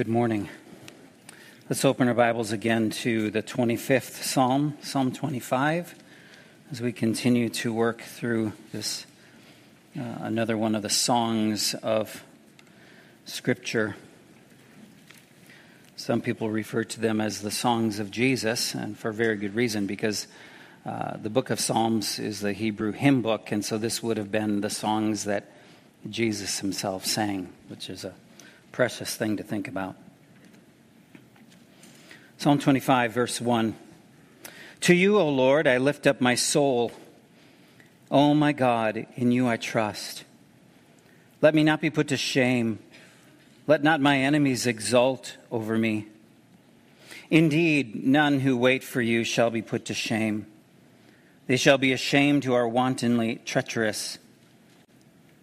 Good morning. Let's open our Bibles again to the 25th Psalm, Psalm 25, as we continue to work through this, uh, another one of the songs of Scripture. Some people refer to them as the songs of Jesus, and for very good reason, because uh, the book of Psalms is the Hebrew hymn book, and so this would have been the songs that Jesus himself sang, which is a precious thing to think about. Psalm 25, verse 1. To you, O Lord, I lift up my soul. O my God, in you I trust. Let me not be put to shame. Let not my enemies exult over me. Indeed, none who wait for you shall be put to shame. They shall be ashamed who are wantonly treacherous.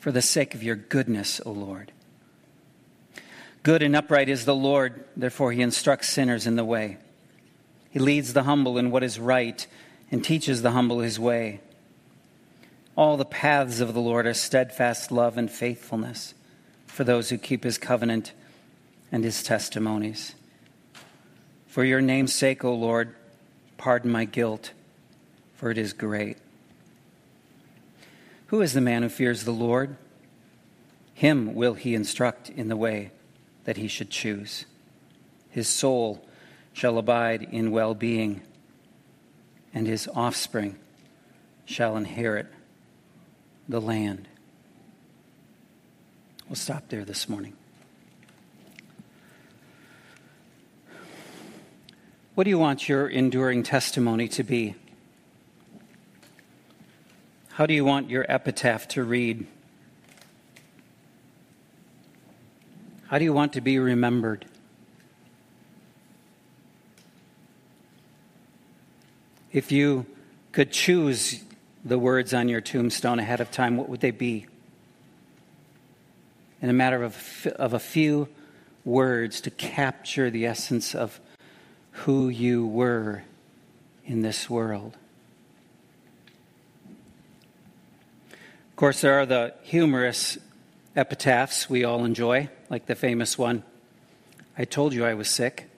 for the sake of your goodness, O Lord. Good and upright is the Lord, therefore he instructs sinners in the way. He leads the humble in what is right and teaches the humble his way. All the paths of the Lord are steadfast love and faithfulness for those who keep his covenant and his testimonies. For your name's sake, O Lord, pardon my guilt, for it is great. Who is the man who fears the Lord? Him will he instruct in the way that he should choose. His soul shall abide in well being, and his offspring shall inherit the land. We'll stop there this morning. What do you want your enduring testimony to be? How do you want your epitaph to read? How do you want to be remembered? If you could choose the words on your tombstone ahead of time, what would they be? In a matter of, of a few words to capture the essence of who you were in this world. Course, there are the humorous epitaphs we all enjoy, like the famous one I told you I was sick.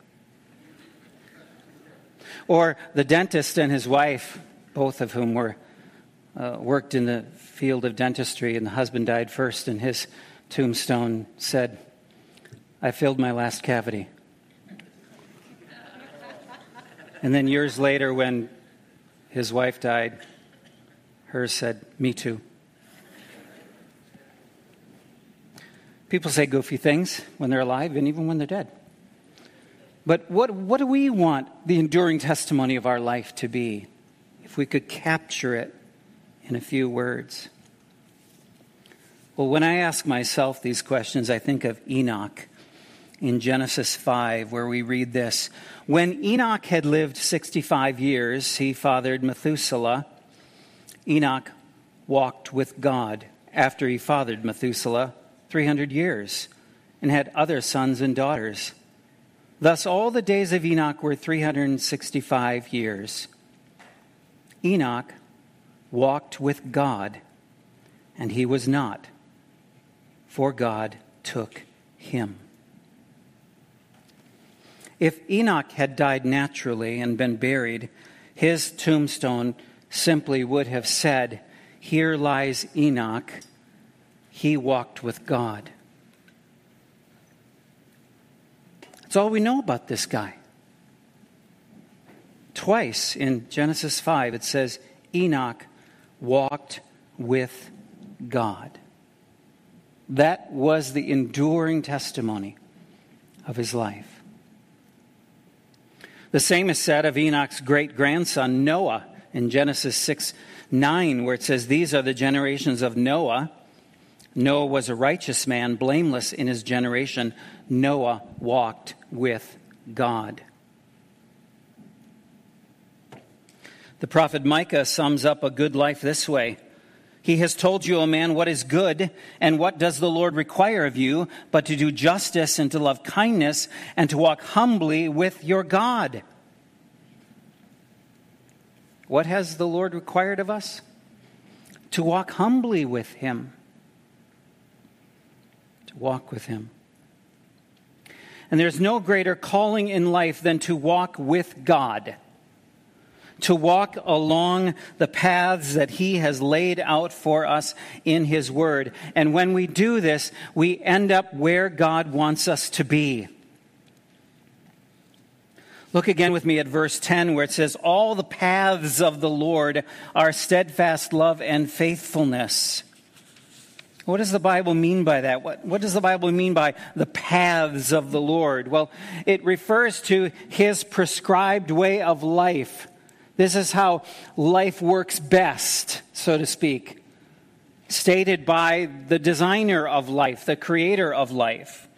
Or the dentist and his wife, both of whom were uh, worked in the field of dentistry, and the husband died first, and his tombstone said, I filled my last cavity. and then years later, when his wife died, hers said, Me too. People say goofy things when they're alive and even when they're dead. But what, what do we want the enduring testimony of our life to be if we could capture it in a few words? Well, when I ask myself these questions, I think of Enoch in Genesis 5, where we read this When Enoch had lived 65 years, he fathered Methuselah. Enoch walked with God after he fathered Methuselah 300 years and had other sons and daughters. Thus, all the days of Enoch were 365 years. Enoch walked with God, and he was not, for God took him. If Enoch had died naturally and been buried, his tombstone simply would have said, Here lies Enoch he walked with God. That's all we know about this guy. Twice in Genesis 5, it says Enoch walked with God. That was the enduring testimony of his life. The same is said of Enoch's great grandson Noah in Genesis 6 9, where it says, These are the generations of Noah. Noah was a righteous man, blameless in his generation. Noah walked with God. The prophet Micah sums up a good life this way. He has told you, O man, what is good, and what does the Lord require of you, but to do justice and to love kindness, and to walk humbly with your God. What has the Lord required of us? To walk humbly with Him. To walk with Him. And there's no greater calling in life than to walk with God to walk along the paths that He has laid out for us in His Word. And when we do this, we end up where God wants us to be. Look again with me at verse 10 where it says, All the paths of the Lord are steadfast love and faithfulness. What does the Bible mean by that? What, what does the Bible mean by the paths of the Lord? Well, it refers to his prescribed way of life. This is how life works best, so to speak, stated by the designer of life, the creator of life.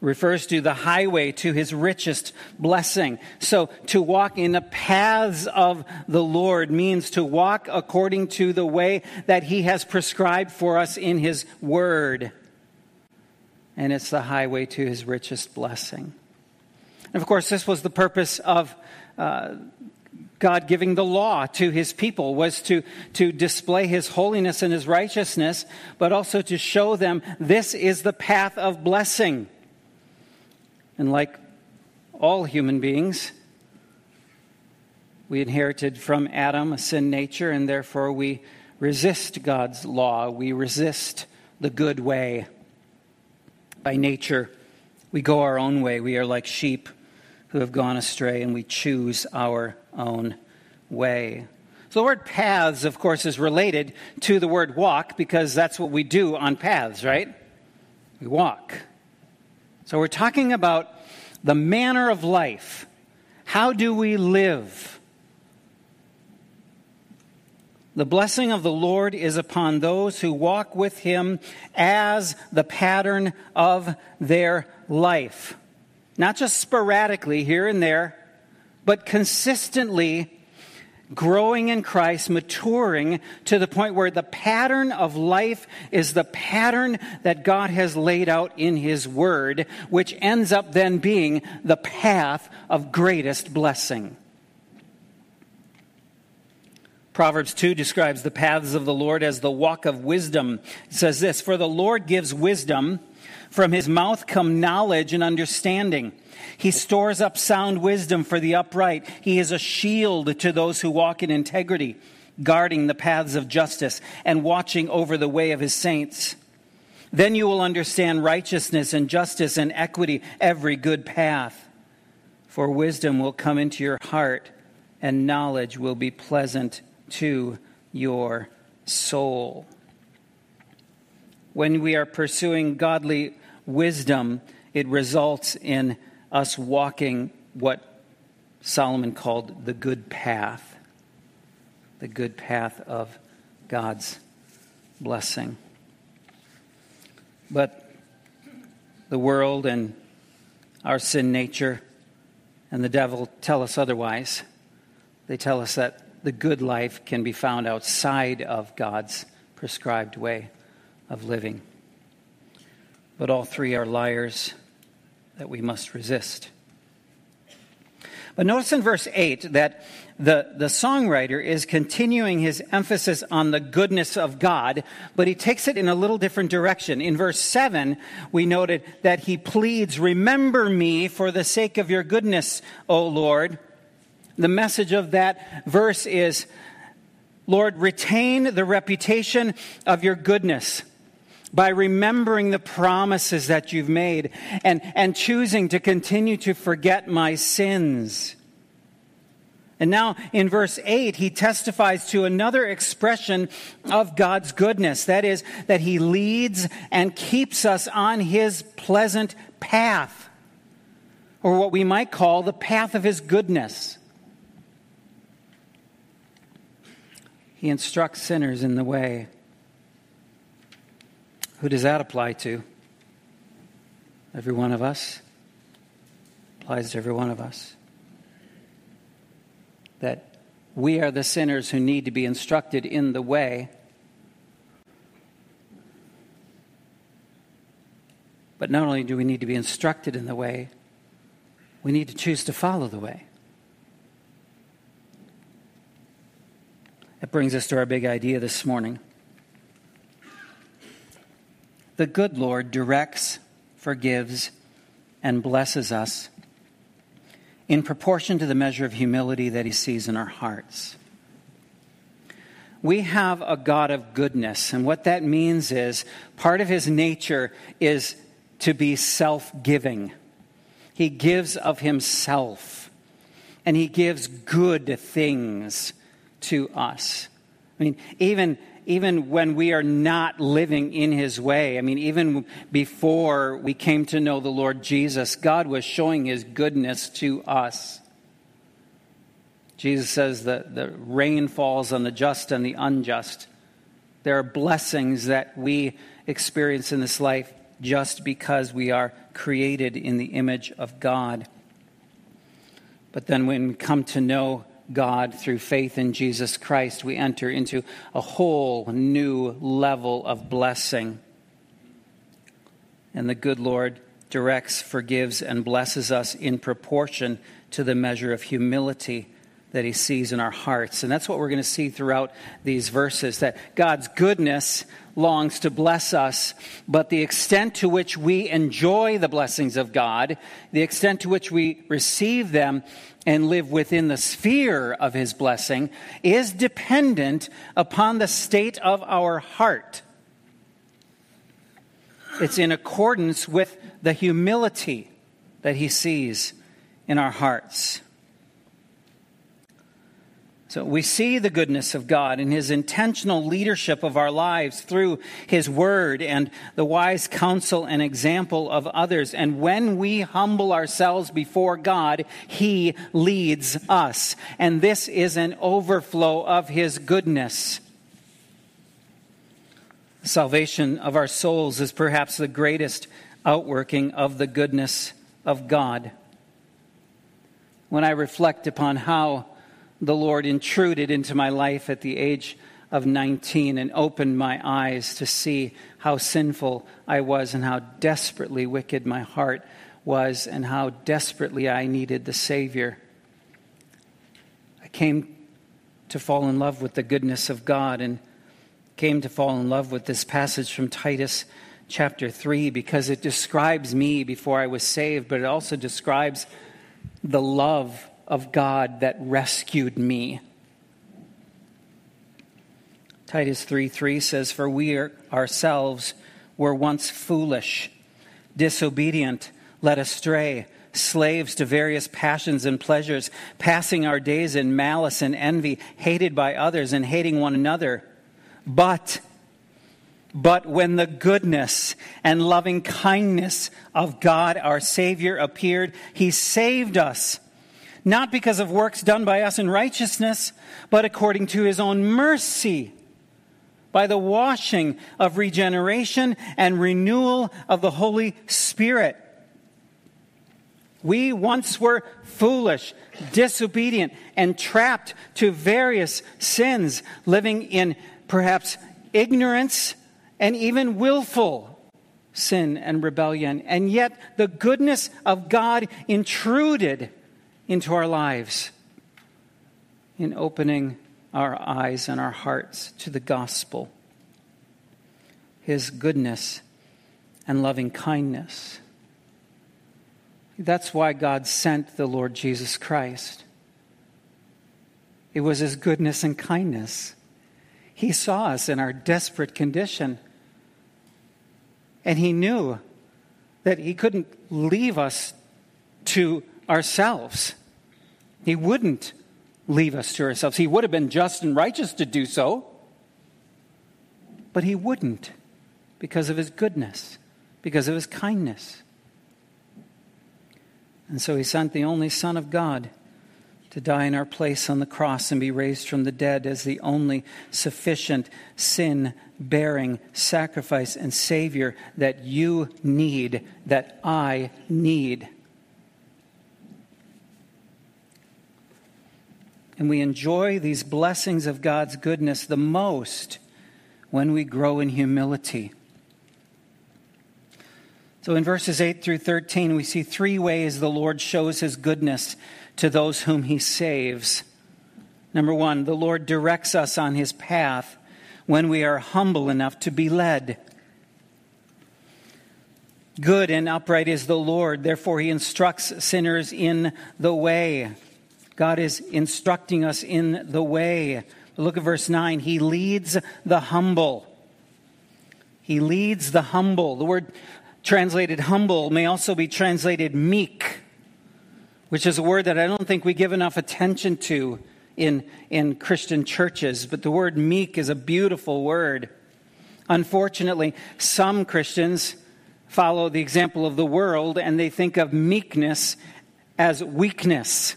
Refers to the highway to his richest blessing. So, to walk in the paths of the Lord means to walk according to the way that he has prescribed for us in his word. And it's the highway to his richest blessing. And of course, this was the purpose of uh, God giving the law to his people was to, to display his holiness and his righteousness, but also to show them this is the path of blessing. And like all human beings, we inherited from Adam a sin nature, and therefore we resist God's law. We resist the good way. By nature, we go our own way. We are like sheep who have gone astray, and we choose our own way. So the word paths, of course, is related to the word walk because that's what we do on paths, right? We walk. So we're talking about the manner of life. How do we live? The blessing of the Lord is upon those who walk with him as the pattern of their life not just sporadically here and there, but consistently growing in Christ, maturing to the point where the pattern of life is the pattern that God has laid out in His Word, which ends up then being the path of greatest blessing. Proverbs 2 describes the paths of the Lord as the walk of wisdom. It says this For the Lord gives wisdom from his mouth come knowledge and understanding. He stores up sound wisdom for the upright. He is a shield to those who walk in integrity, guarding the paths of justice and watching over the way of his saints. Then you will understand righteousness and justice and equity, every good path. For wisdom will come into your heart, and knowledge will be pleasant to your soul. When we are pursuing godly wisdom, it results in us walking what Solomon called the good path, the good path of God's blessing. But the world and our sin nature and the devil tell us otherwise. They tell us that the good life can be found outside of God's prescribed way of living. But all three are liars that we must resist. But notice in verse 8 that the, the songwriter is continuing his emphasis on the goodness of God, but he takes it in a little different direction. In verse 7, we noted that he pleads, Remember me for the sake of your goodness, O Lord. The message of that verse is, Lord, retain the reputation of your goodness by remembering the promises that you've made and, and choosing to continue to forget my sins. And now in verse 8, he testifies to another expression of God's goodness. That is, that he leads and keeps us on his pleasant path, or what we might call the path of his goodness. He instructs sinners in the way. Who does that apply to? Every one of us. applies to every one of us. That we are the sinners who need to be instructed in the way. But not only do we need to be instructed in the way, we need to choose to follow the way. That brings us to our big idea this morning. The good Lord directs, forgives, and blesses us in proportion to the measure of humility that he sees in our hearts. We have a God of goodness, and what that means is part of his nature is to be self giving. He gives of himself, and he gives good things to us. I mean, even even when we are not living in his way. I mean, even before we came to know the Lord Jesus, God was showing his goodness to us. Jesus says that the rain falls on the just and the unjust. There are blessings that we experience in this life just because we are created in the image of God. But then when we come to know God through faith in Jesus Christ, we enter into a whole new level of blessing. And the good Lord directs, forgives, and blesses us in proportion to the measure of humility that he sees in our hearts. And that's what we're going to see throughout these verses that God's goodness longs to bless us, but the extent to which we enjoy the blessings of God, the extent to which we receive them and live within the sphere of his blessing, is dependent upon the state of our heart. It's in accordance with the humility that he sees in our hearts. So we see the goodness of God in his intentional leadership of our lives through his word and the wise counsel and example of others. And when we humble ourselves before God, he leads us. And this is an overflow of his goodness. Salvation of our souls is perhaps the greatest outworking of the goodness of God. When I reflect upon how the Lord intruded into my life at the age of 19 and opened my eyes to see how sinful I was and how desperately wicked my heart was and how desperately I needed the Savior. I came to fall in love with the goodness of God and came to fall in love with this passage from Titus chapter 3 because it describes me before I was saved, but it also describes the love of God that rescued me. Titus 3 3 says, For we are, ourselves were once foolish, disobedient, led astray, slaves to various passions and pleasures, passing our days in malice and envy, hated by others and hating one another. But but when the goodness and loving kindness of God our Savior appeared, He saved us not because of works done by us in righteousness, but according to his own mercy, by the washing of regeneration and renewal of the Holy Spirit. We once were foolish, disobedient, and trapped to various sins, living in perhaps ignorance and even willful sin and rebellion. And yet the goodness of God intruded into our lives in opening our eyes and our hearts to the gospel, His goodness and loving kindness. That's why God sent the Lord Jesus Christ. It was His goodness and kindness. He saw us in our desperate condition. And He knew that He couldn't leave us to ourselves. He wouldn't leave us to ourselves. He would have been just and righteous to do so, but he wouldn't because of his goodness, because of his kindness. And so he sent the only Son of God to die in our place on the cross and be raised from the dead as the only sufficient sin bearing sacrifice and Savior that you need, that I need. And we enjoy these blessings of God's goodness the most when we grow in humility. So in verses 8 through 13, we see three ways the Lord shows his goodness to those whom he saves. Number one, the Lord directs us on his path when we are humble enough to be led. Good and upright is the Lord, therefore, he instructs sinners in the way. God is instructing us in the way. Look at verse 9. He leads the humble. He leads the humble. The word translated humble may also be translated meek, which is a word that I don't think we give enough attention to in, in Christian churches. But the word meek is a beautiful word. Unfortunately, some Christians follow the example of the world and they think of meekness as weakness.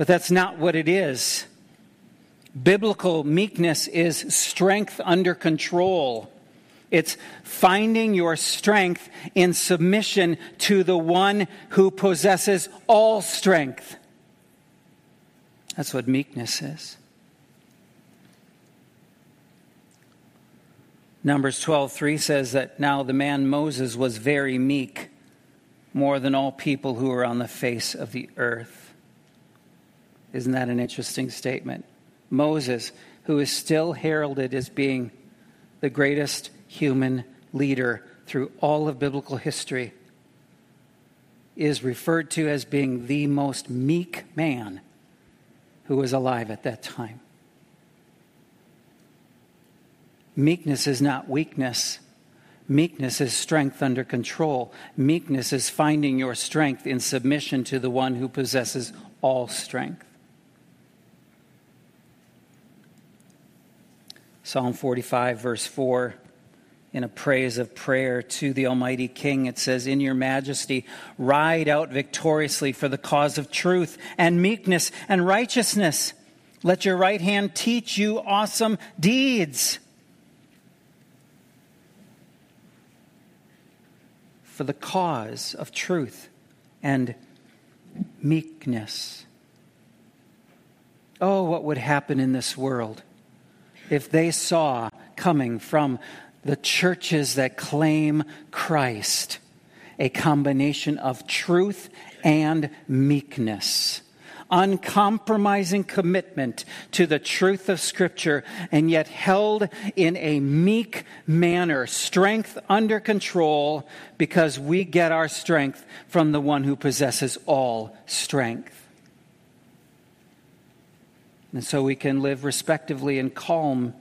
But that's not what it is. Biblical meekness is strength under control. It's finding your strength in submission to the one who possesses all strength. That's what meekness is. Numbers 12:3 says that now the man Moses was very meek, more than all people who were on the face of the earth. Isn't that an interesting statement? Moses, who is still heralded as being the greatest human leader through all of biblical history, is referred to as being the most meek man who was alive at that time. Meekness is not weakness. Meekness is strength under control. Meekness is finding your strength in submission to the one who possesses all strength. Psalm 45, verse 4, in a praise of prayer to the Almighty King, it says, In your majesty, ride out victoriously for the cause of truth and meekness and righteousness. Let your right hand teach you awesome deeds. For the cause of truth and meekness. Oh, what would happen in this world if they saw coming from the churches that claim Christ a combination of truth and meekness. Uncompromising commitment to the truth of Scripture, and yet held in a meek manner, strength under control, because we get our strength from the one who possesses all strength. And so we can live respectively and calm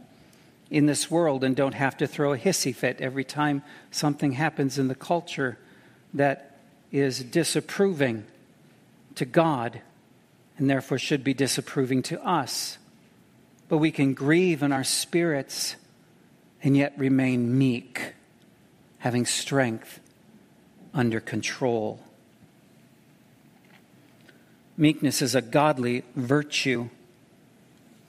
in this world and don't have to throw a hissy fit every time something happens in the culture that is disapproving to God and therefore should be disapproving to us. But we can grieve in our spirits and yet remain meek, having strength under control. Meekness is a godly virtue.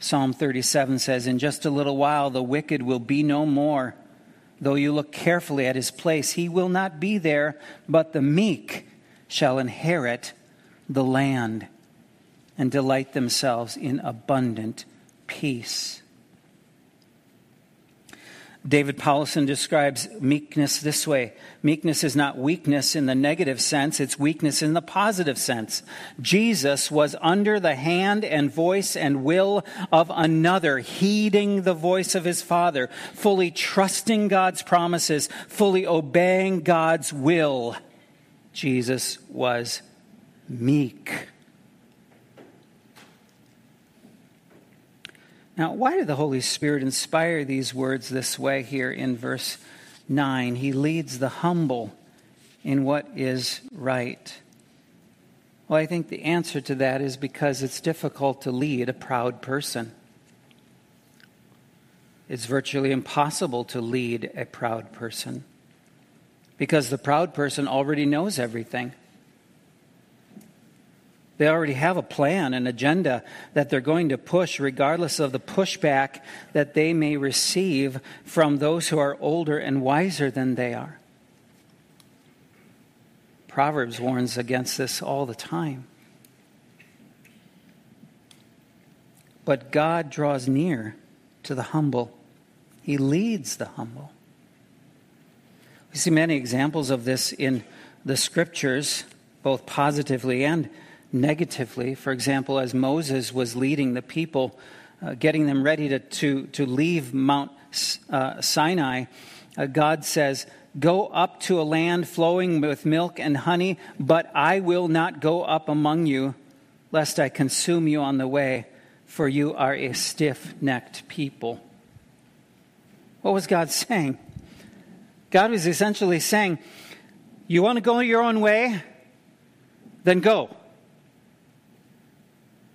Psalm 37 says, In just a little while the wicked will be no more. Though you look carefully at his place, he will not be there, but the meek shall inherit the land and delight themselves in abundant peace. David Powlison describes meekness this way Meekness is not weakness in the negative sense, it's weakness in the positive sense. Jesus was under the hand and voice and will of another, heeding the voice of his Father, fully trusting God's promises, fully obeying God's will. Jesus was meek. Now, why did the Holy Spirit inspire these words this way here in verse 9? He leads the humble in what is right. Well, I think the answer to that is because it's difficult to lead a proud person. It's virtually impossible to lead a proud person because the proud person already knows everything. They already have a plan, an agenda that they're going to push, regardless of the pushback that they may receive from those who are older and wiser than they are. Proverbs warns against this all the time. but God draws near to the humble. He leads the humble. We see many examples of this in the scriptures, both positively and negatively. For example, as Moses was leading the people, uh, getting them ready to, to, to leave Mount uh, Sinai, uh, God says, Go up to a land flowing with milk and honey, but I will not go up among you, lest I consume you on the way, for you are a stiff necked people. What was God saying? God was essentially saying, You want to go your own way? Then go.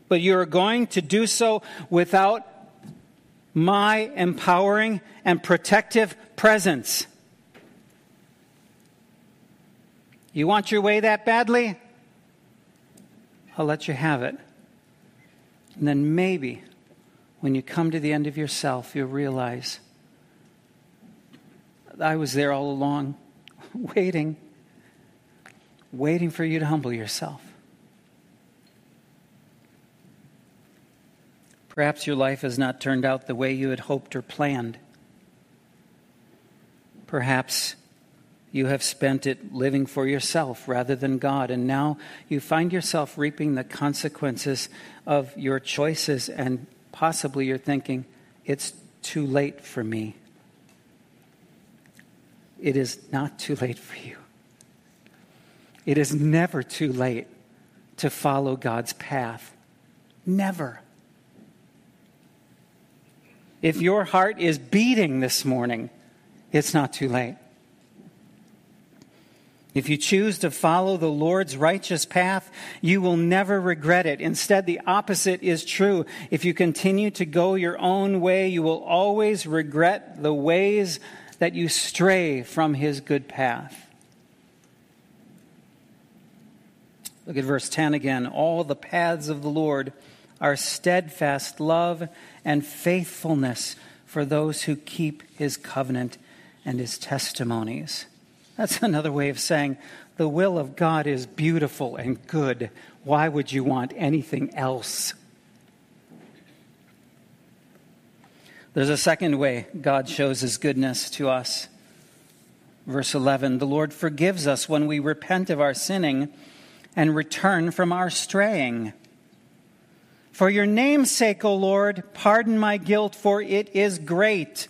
But you are going to do so without my empowering and protective presence. You want your way that badly? I'll let you have it. And then maybe when you come to the end of yourself, you'll realize I was there all along, waiting, waiting for you to humble yourself. Perhaps your life has not turned out the way you had hoped or planned. Perhaps you have spent it living for yourself rather than God, and now you find yourself reaping the consequences of your choices, and possibly you're thinking, it's too late for me. It is not too late for you. It is never too late to follow God's path. Never. If your heart is beating this morning, it's not too late. If you choose to follow the Lord's righteous path, you will never regret it. Instead, the opposite is true. If you continue to go your own way, you will always regret the ways that you stray from his good path. Look at verse 10 again. All the paths of the Lord are steadfast love and faithfulness for those who keep his covenant and his testimonies. That's another way of saying the will of God is beautiful and good. Why would you want anything else? There's a second way God shows his goodness to us. Verse 11 The Lord forgives us when we repent of our sinning and return from our straying. For your name's sake, O Lord, pardon my guilt, for it is great.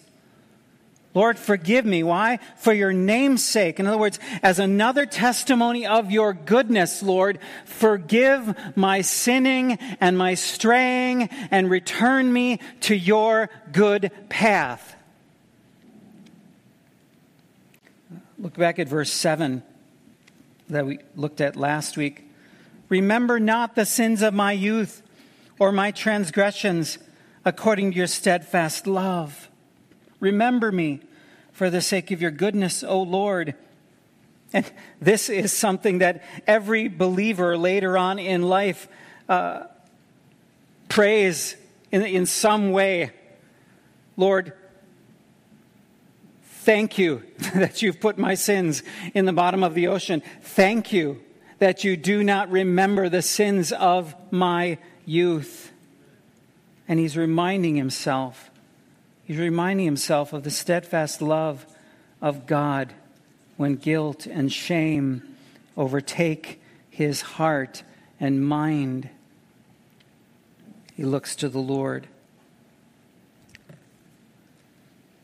Lord, forgive me. Why? For your name's sake. In other words, as another testimony of your goodness, Lord, forgive my sinning and my straying and return me to your good path. Look back at verse 7 that we looked at last week. Remember not the sins of my youth or my transgressions according to your steadfast love. Remember me for the sake of your goodness, O Lord. And this is something that every believer later on in life uh, prays in, in some way. Lord, thank you that you've put my sins in the bottom of the ocean. Thank you that you do not remember the sins of my youth. And he's reminding himself He's reminding himself of the steadfast love of God when guilt and shame overtake his heart and mind. He looks to the Lord.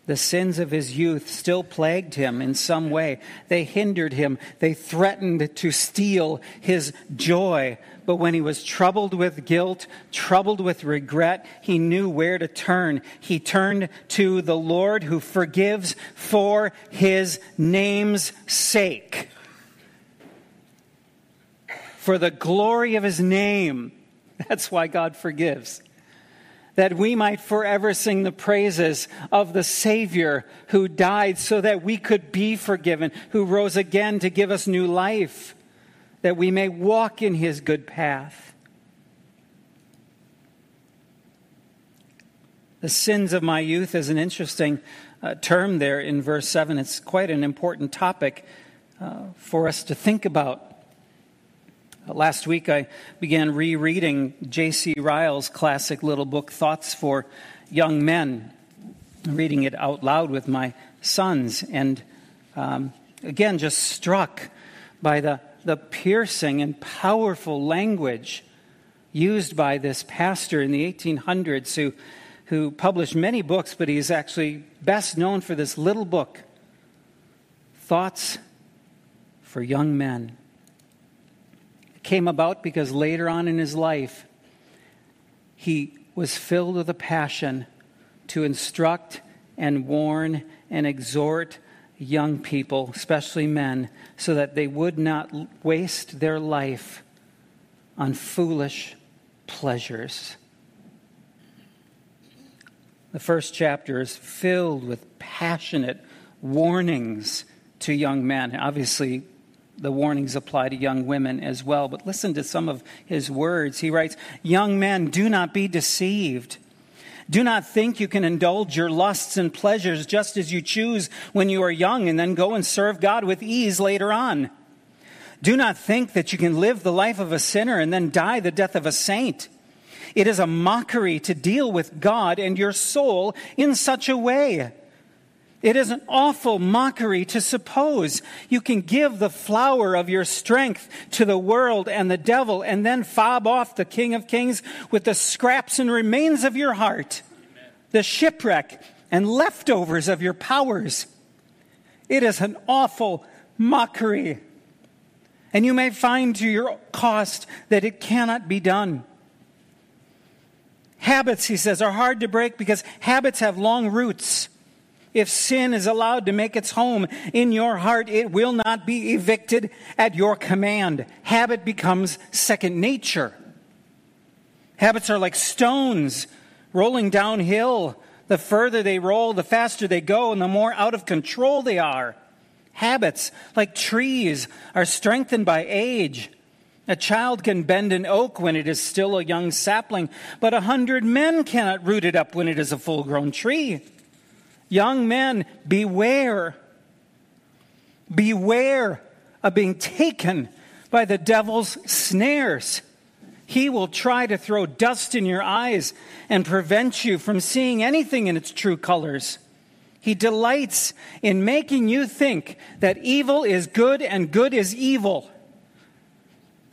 The sins of his youth still plagued him in some way. They hindered him. They threatened to steal his joy. But when he was troubled with guilt, troubled with regret, he knew where to turn. He turned to the Lord who forgives for his name's sake. For the glory of his name. That's why God forgives that we might forever sing the praises of the Savior who died so that we could be forgiven, who rose again to give us new life, that we may walk in his good path. The sins of my youth is an interesting uh, term there in verse 7. It's quite an important topic uh, for us to think about. Last week I began rereading J.C. Ryle's classic little book, Thoughts for Young Men, reading it out loud with my sons, and um, again, just struck by the, the piercing and powerful language used by this pastor in the 1800s who, who published many books, but he's actually best known for this little book, Thoughts for Young Men. Came about because later on in his life, he was filled with a passion to instruct and warn and exhort young people, especially men, so that they would not waste their life on foolish pleasures. The first chapter is filled with passionate warnings to young men. Obviously, the warnings apply to young women as well. But listen to some of his words. He writes, Young men, do not be deceived. Do not think you can indulge your lusts and pleasures just as you choose when you are young and then go and serve God with ease later on. Do not think that you can live the life of a sinner and then die the death of a saint. It is a mockery to deal with God and your soul in such a way. It is an awful mockery to suppose you can give the flower of your strength to the world and the devil and then fob off the King of Kings with the scraps and remains of your heart, the shipwreck and leftovers of your powers. It is an awful mockery. And you may find to your cost that it cannot be done. Habits, he says, are hard to break because habits have long roots. If sin is allowed to make its home in your heart, it will not be evicted at your command. Habit becomes second nature. Habits are like stones rolling downhill. The further they roll, the faster they go, and the more out of control they are. Habits, like trees, are strengthened by age. A child can bend an oak when it is still a young sapling, but a hundred men cannot root it up when it is a full grown tree. Young men, beware. Beware of being taken by the devil's snares. He will try to throw dust in your eyes and prevent you from seeing anything in its true colors. He delights in making you think that evil is good and good is evil.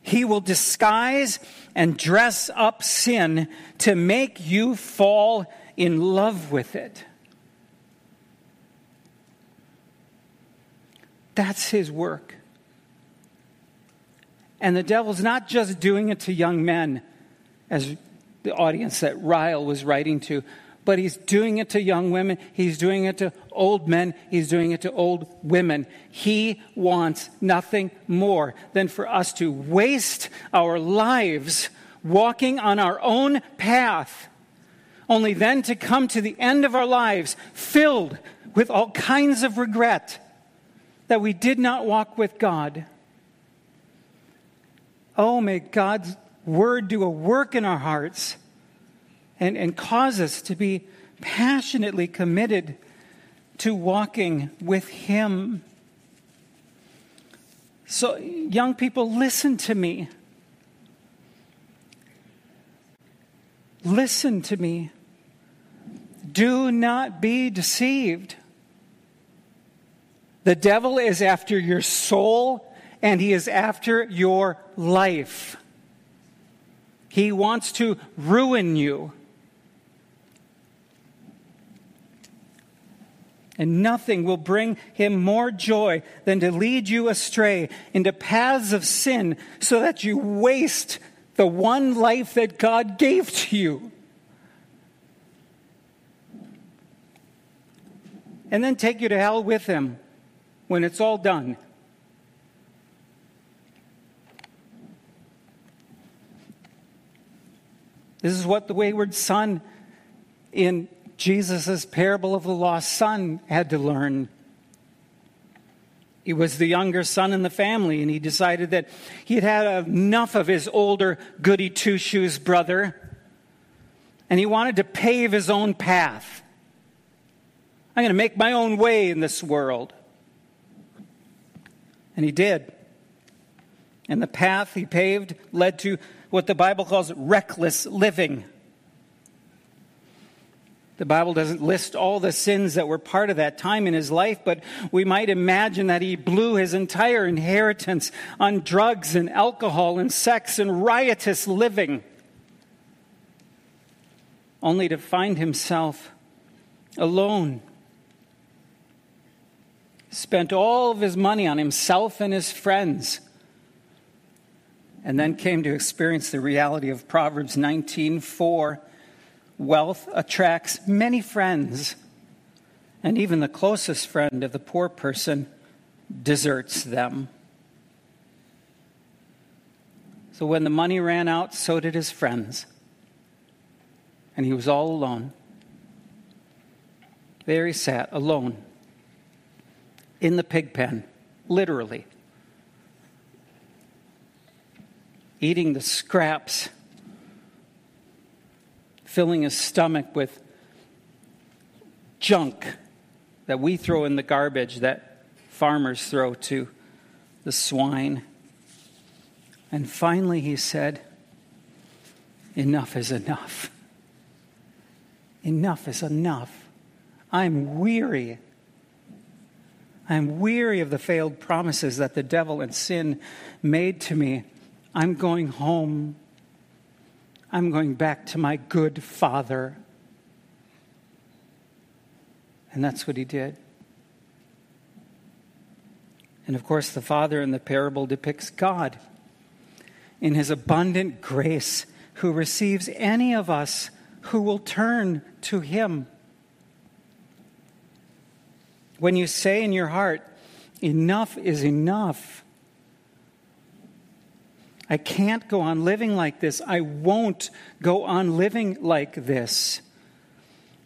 He will disguise and dress up sin to make you fall in love with it. That's his work. And the devil's not just doing it to young men, as the audience that Ryle was writing to, but he's doing it to young women. He's doing it to old men. He's doing it to old women. He wants nothing more than for us to waste our lives walking on our own path, only then to come to the end of our lives filled with all kinds of regret that we did not walk with God. Oh, may God's word do a work in our hearts and, and cause us to be passionately committed to walking with Him. So, young people, listen to me. Listen to me. Do not be deceived. The devil is after your soul and he is after your life. He wants to ruin you. And nothing will bring him more joy than to lead you astray into paths of sin so that you waste the one life that God gave to you. And then take you to hell with him when it's all done. This is what the wayward son in Jesus' parable of the lost son had to learn. He was the younger son in the family, and he decided that he had had enough of his older goody two shoes brother, and he wanted to pave his own path. I'm going to make my own way in this world. And he did. And the path he paved led to what the Bible calls reckless living. The Bible doesn't list all the sins that were part of that time in his life, but we might imagine that he blew his entire inheritance on drugs and alcohol and sex and riotous living, only to find himself alone. Spent all of his money on himself and his friends and then came to experience the reality of Proverbs 19:4 Wealth attracts many friends, and even the closest friend of the poor person deserts them. So when the money ran out, so did his friends. And he was all alone. There he sat, alone, in the pig pen, literally, eating the scraps filling his stomach with junk that we throw in the garbage that farmers throw to the swine. And finally, he said, Enough is enough. Enough is enough. I'm weary. I'm weary of the failed promises that the devil and sin made to me. I'm going home. I'm going back to my good father. And that's what he did. And of course, the father in the parable depicts God in his abundant grace who receives any of us who will turn to him. When you say in your heart, enough is enough, I can't go on living like this. I won't go on living like this.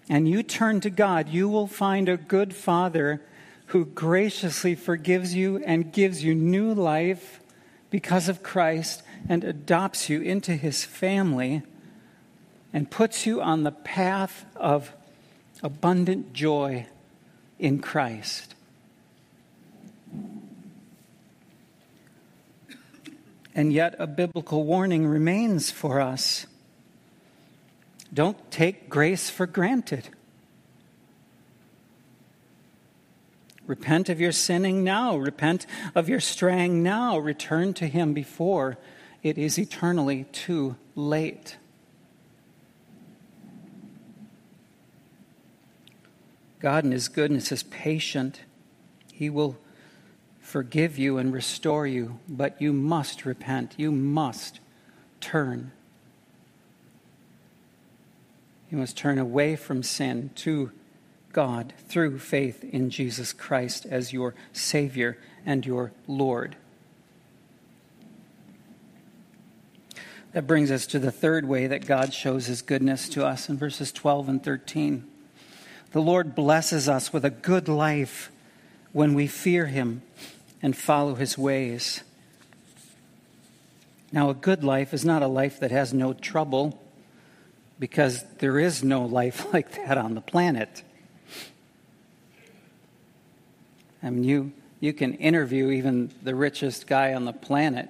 And you turn to God, you will find a good Father who graciously forgives you and gives you new life because of Christ and adopts you into his family and puts you on the path of abundant joy in Christ. And yet, a biblical warning remains for us. Don't take grace for granted. Repent of your sinning now. Repent of your straying now. Return to Him before it is eternally too late. God, in His goodness, is patient. He will forgive you and restore you, but you must repent. You must turn. You must turn away from sin to God through faith in Jesus Christ as your Savior and your Lord. That brings us to the third way that God shows his goodness to us in verses 12 and 13. The Lord blesses us with a good life when we fear him and follow his ways. Now, a good life is not a life that has no trouble because there is no life like that on the planet. I mean, you, you can interview even the richest guy on the planet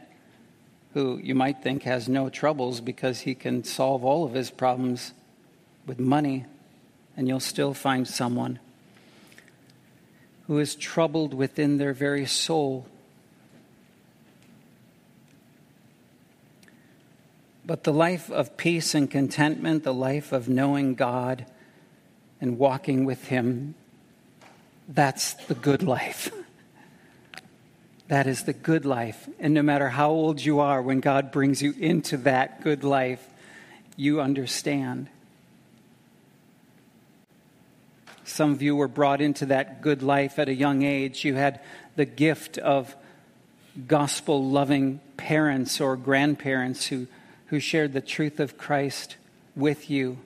who you might think has no troubles because he can solve all of his problems with money, and you'll still find someone who is troubled within their very soul. But the life of peace and contentment, the life of knowing God and walking with Him, that's the good life. That is the good life. And no matter how old you are, when God brings you into that good life, you understand. Some of you were brought into that good life at a young age. You had the gift of gospel loving parents or grandparents who, who shared the truth of Christ with you.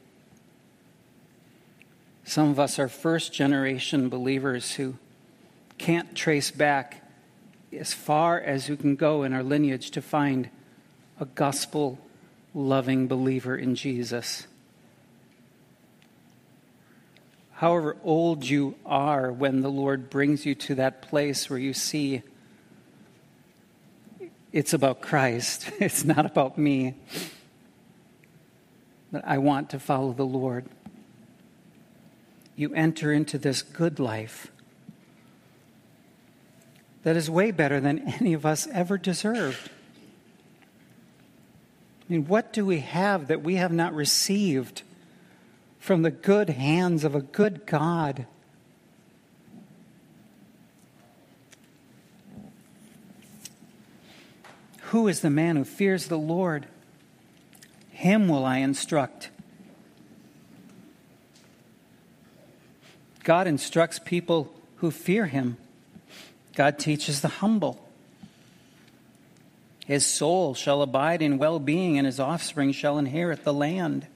Some of us are first generation believers who can't trace back as far as we can go in our lineage to find a gospel loving believer in Jesus however old you are, when the Lord brings you to that place where you see It's about Christ, it's not about me. But I want to follow the Lord. You enter into this good life that is way better than any of us ever deserved. I mean, what do we have that we have not received from the good hands of a good God? Who is the man who fears the Lord? Him will I instruct. God instructs people who fear him. God teaches the humble. His soul shall abide in well being, and his offspring shall inherit the land.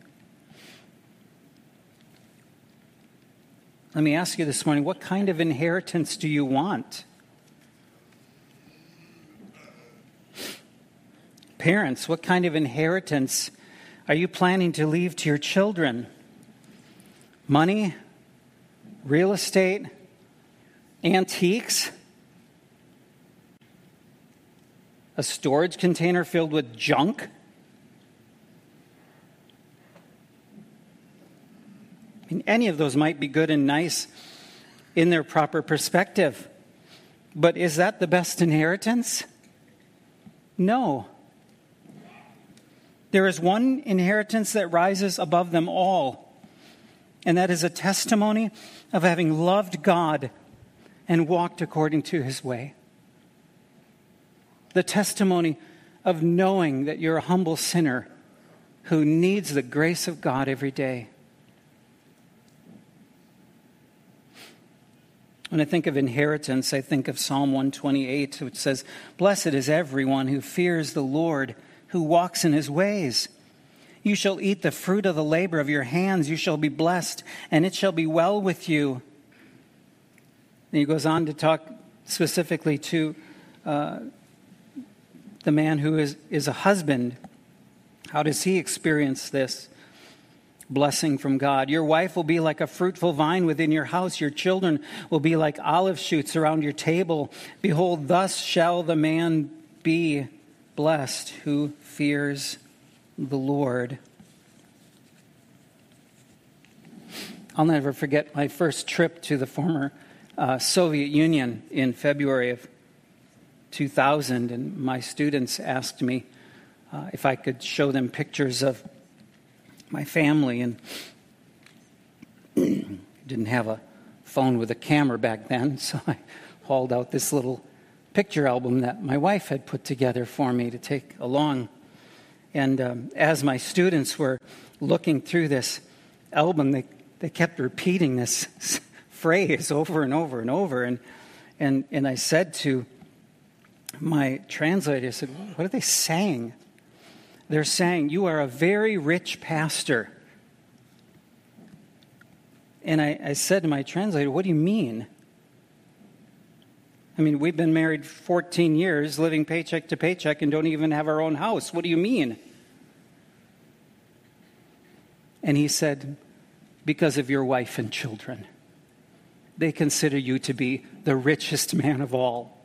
Let me ask you this morning what kind of inheritance do you want? Parents, what kind of inheritance are you planning to leave to your children? Money? Real estate? Antiques? a storage container filled with junk? Mean, any of those might be good and nice in their proper perspective. But is that the best inheritance? No. There is one inheritance that rises above them all, and that is a testimony of having loved God and walked according to his way the testimony of knowing that you're a humble sinner who needs the grace of God every day. When I think of inheritance, I think of Psalm 128, which says, Blessed is everyone who fears the Lord, who walks in his ways. You shall eat the fruit of the labor of your hands. You shall be blessed, and it shall be well with you. And he goes on to talk specifically to uh, the man who is, is a husband, how does he experience this blessing from God? Your wife will be like a fruitful vine within your house. Your children will be like olive shoots around your table. Behold, thus shall the man be blessed who fears the Lord. I'll never forget my first trip to the former uh, Soviet Union in February of 2000, and my students asked me uh, if I could show them pictures of my family, and didn't have a phone with a camera back then, so I hauled out this little picture album that my wife had put together for me to take along. And um, as my students were looking through this album, they, they kept repeating this phrase over and over and over. And, and, and I said to my translator said, What are they saying? They're saying, You are a very rich pastor. And I, I said to my translator, What do you mean? I mean, we've been married 14 years, living paycheck to paycheck, and don't even have our own house. What do you mean? And he said, Because of your wife and children. They consider you to be the richest man of all.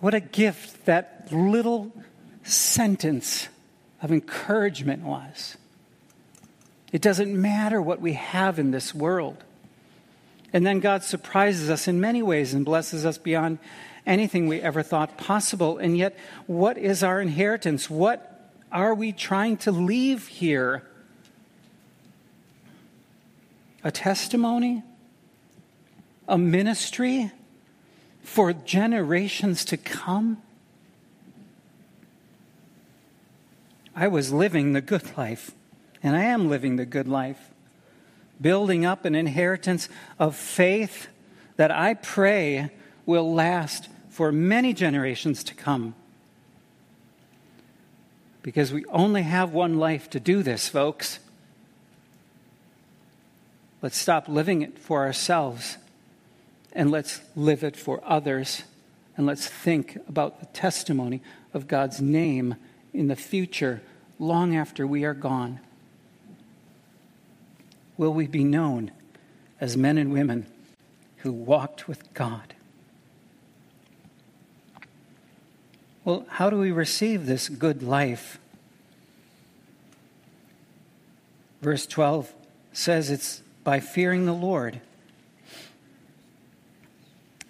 What a gift that little sentence of encouragement was. It doesn't matter what we have in this world. And then God surprises us in many ways and blesses us beyond anything we ever thought possible. And yet, what is our inheritance? What are we trying to leave here? A testimony? A ministry? for generations to come? I was living the good life, and I am living the good life, building up an inheritance of faith that I pray will last for many generations to come. Because we only have one life to do this, folks. Let's stop living it for ourselves and let's live it for others. And let's think about the testimony of God's name in the future, long after we are gone. Will we be known as men and women who walked with God? Well, how do we receive this good life? Verse 12 says it's by fearing the Lord.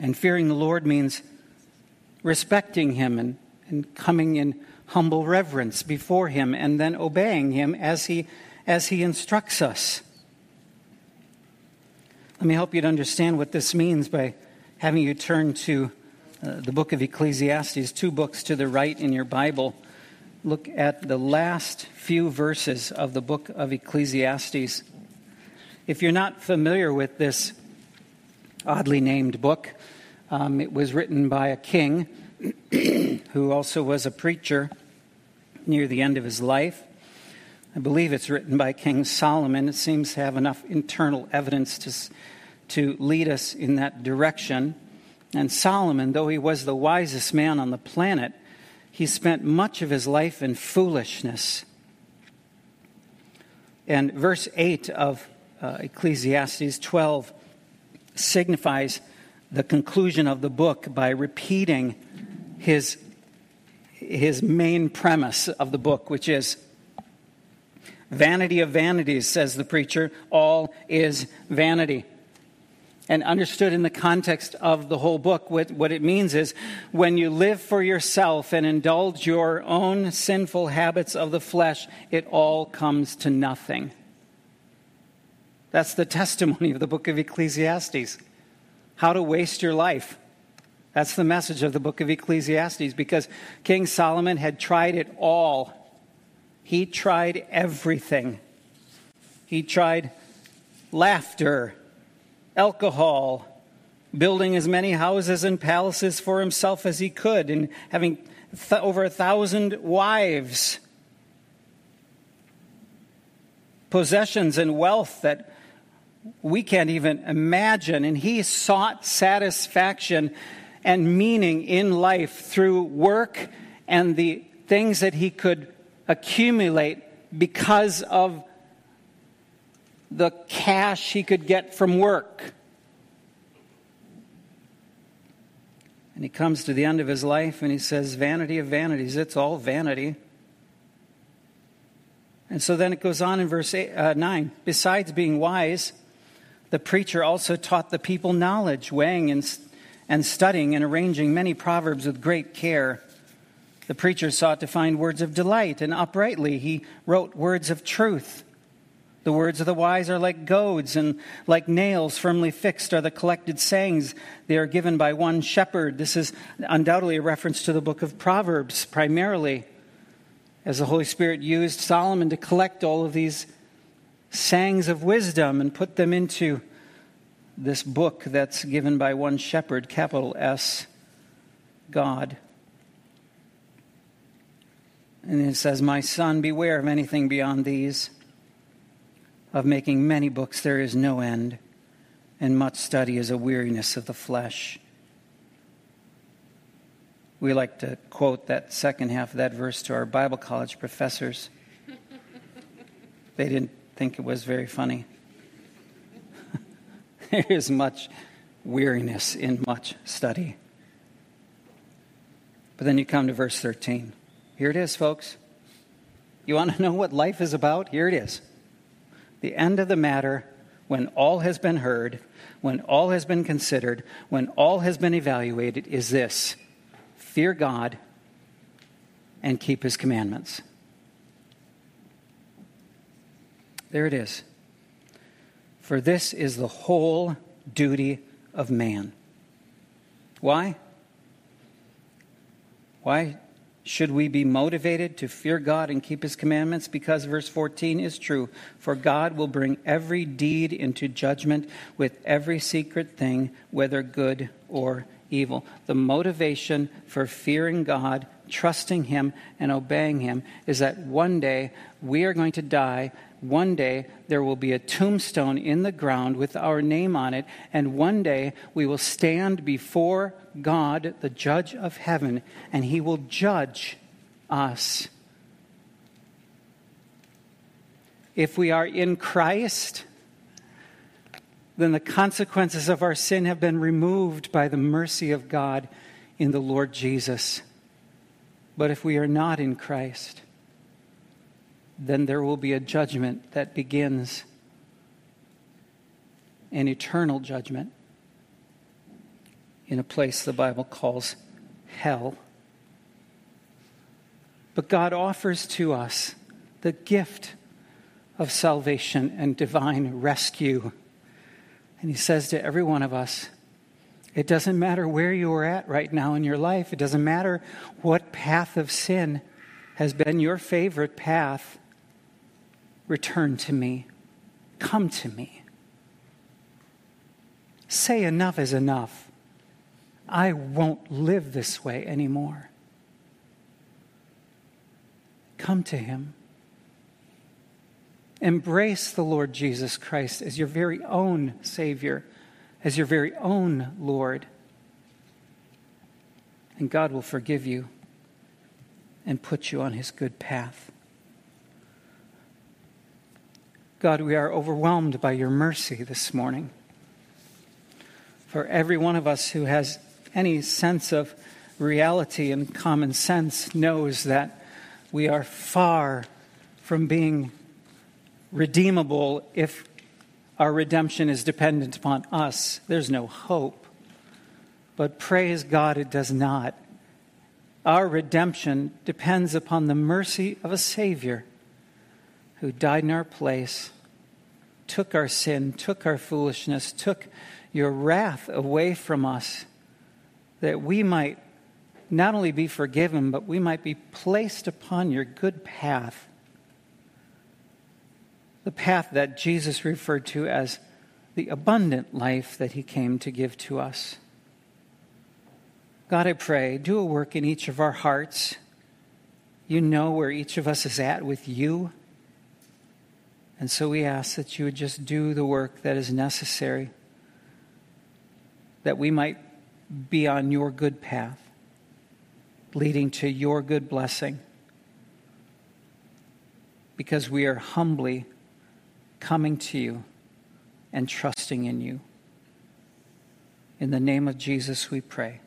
And fearing the Lord means respecting Him and, and coming in humble reverence before Him and then obeying Him as He, as he instructs us. Let me help you to understand what this means by having you turn to uh, the book of Ecclesiastes, two books to the right in your Bible. Look at the last few verses of the book of Ecclesiastes. If you're not familiar with this oddly named book, um, it was written by a king who also was a preacher near the end of his life. I believe it's written by King Solomon. It seems to have enough internal evidence to, to lead us in that direction. And Solomon, though he was the wisest man on the planet, he spent much of his life in foolishness. And verse 8 of uh, Ecclesiastes 12 signifies the conclusion of the book by repeating his, his main premise of the book, which is vanity of vanities, says the preacher, all is vanity and understood in the context of the whole book, what, what it means is when you live for yourself and indulge your own sinful habits of the flesh, it all comes to nothing. That's the testimony of the book of Ecclesiastes. How to waste your life. That's the message of the book of Ecclesiastes because King Solomon had tried it all. He tried everything. He tried laughter alcohol, building as many houses and palaces for himself as he could, and having th- over a thousand wives, possessions and wealth that we can't even imagine. And he sought satisfaction and meaning in life through work and the things that he could accumulate because of the cash he could get from work. And he comes to the end of his life and he says, Vanity of vanities, it's all vanity. And so then it goes on in verse eight, uh, 9. Besides being wise, the preacher also taught the people knowledge, weighing and, and studying and arranging many proverbs with great care. The preacher sought to find words of delight, and uprightly he wrote words of truth. The words of the wise are like goads, and like nails firmly fixed are the collected sayings. They are given by one shepherd. This is undoubtedly a reference to the book of Proverbs, primarily, as the Holy Spirit used Solomon to collect all of these sayings of wisdom and put them into this book that's given by one shepherd, capital S, God. And it says, My son, beware of anything beyond these of making many books there is no end, and much study is a weariness of the flesh. We like to quote that second half of that verse to our Bible college professors. they didn't think it was very funny. there is much weariness in much study. But then you come to verse 13. Here it is, folks. You want to know what life is about? Here it is. The end of the matter, when all has been heard, when all has been considered, when all has been evaluated, is this fear God and keep his commandments. There it is. For this is the whole duty of man. Why? Why should we be motivated to fear God and keep his commandments? Because verse 14 is true. For God will bring every deed into judgment with every secret thing, whether good or evil. The motivation for fearing God, trusting him, and obeying him is that one day we are going to die one day there will be a tombstone in the ground with our name on it, and one day we will stand before God, the judge of heaven, and he will judge us. If we are in Christ, then the consequences of our sin have been removed by the mercy of God in the Lord Jesus. But if we are not in Christ, then there will be a judgment that begins an eternal judgment in a place the Bible calls hell. But God offers to us the gift of salvation and divine rescue. And He says to every one of us, it doesn't matter where you are at right now in your life, it doesn't matter what path of sin has been your favorite path. Return to me. Come to me. Say enough is enough. I won't live this way anymore. Come to Him. Embrace the Lord Jesus Christ as your very own Savior, as your very own Lord. And God will forgive you and put you on His good path. God, we are overwhelmed by your mercy this morning. For every one of us who has any sense of reality and common sense knows that we are far from being redeemable if our redemption is dependent upon us. There's no hope. But praise God, it does not. Our redemption depends upon the mercy of a Savior who died in our place, took our sin, took our foolishness, took your wrath away from us that we might not only be forgiven, but we might be placed upon your good path. The path that Jesus referred to as the abundant life that he came to give to us. God, I pray, do a work in each of our hearts. You know where each of us is at with you. And so we ask that you would just do the work that is necessary, that we might be on your good path, leading to your good blessing. Because we are humbly coming to you and trusting in you. In the name of Jesus, we pray.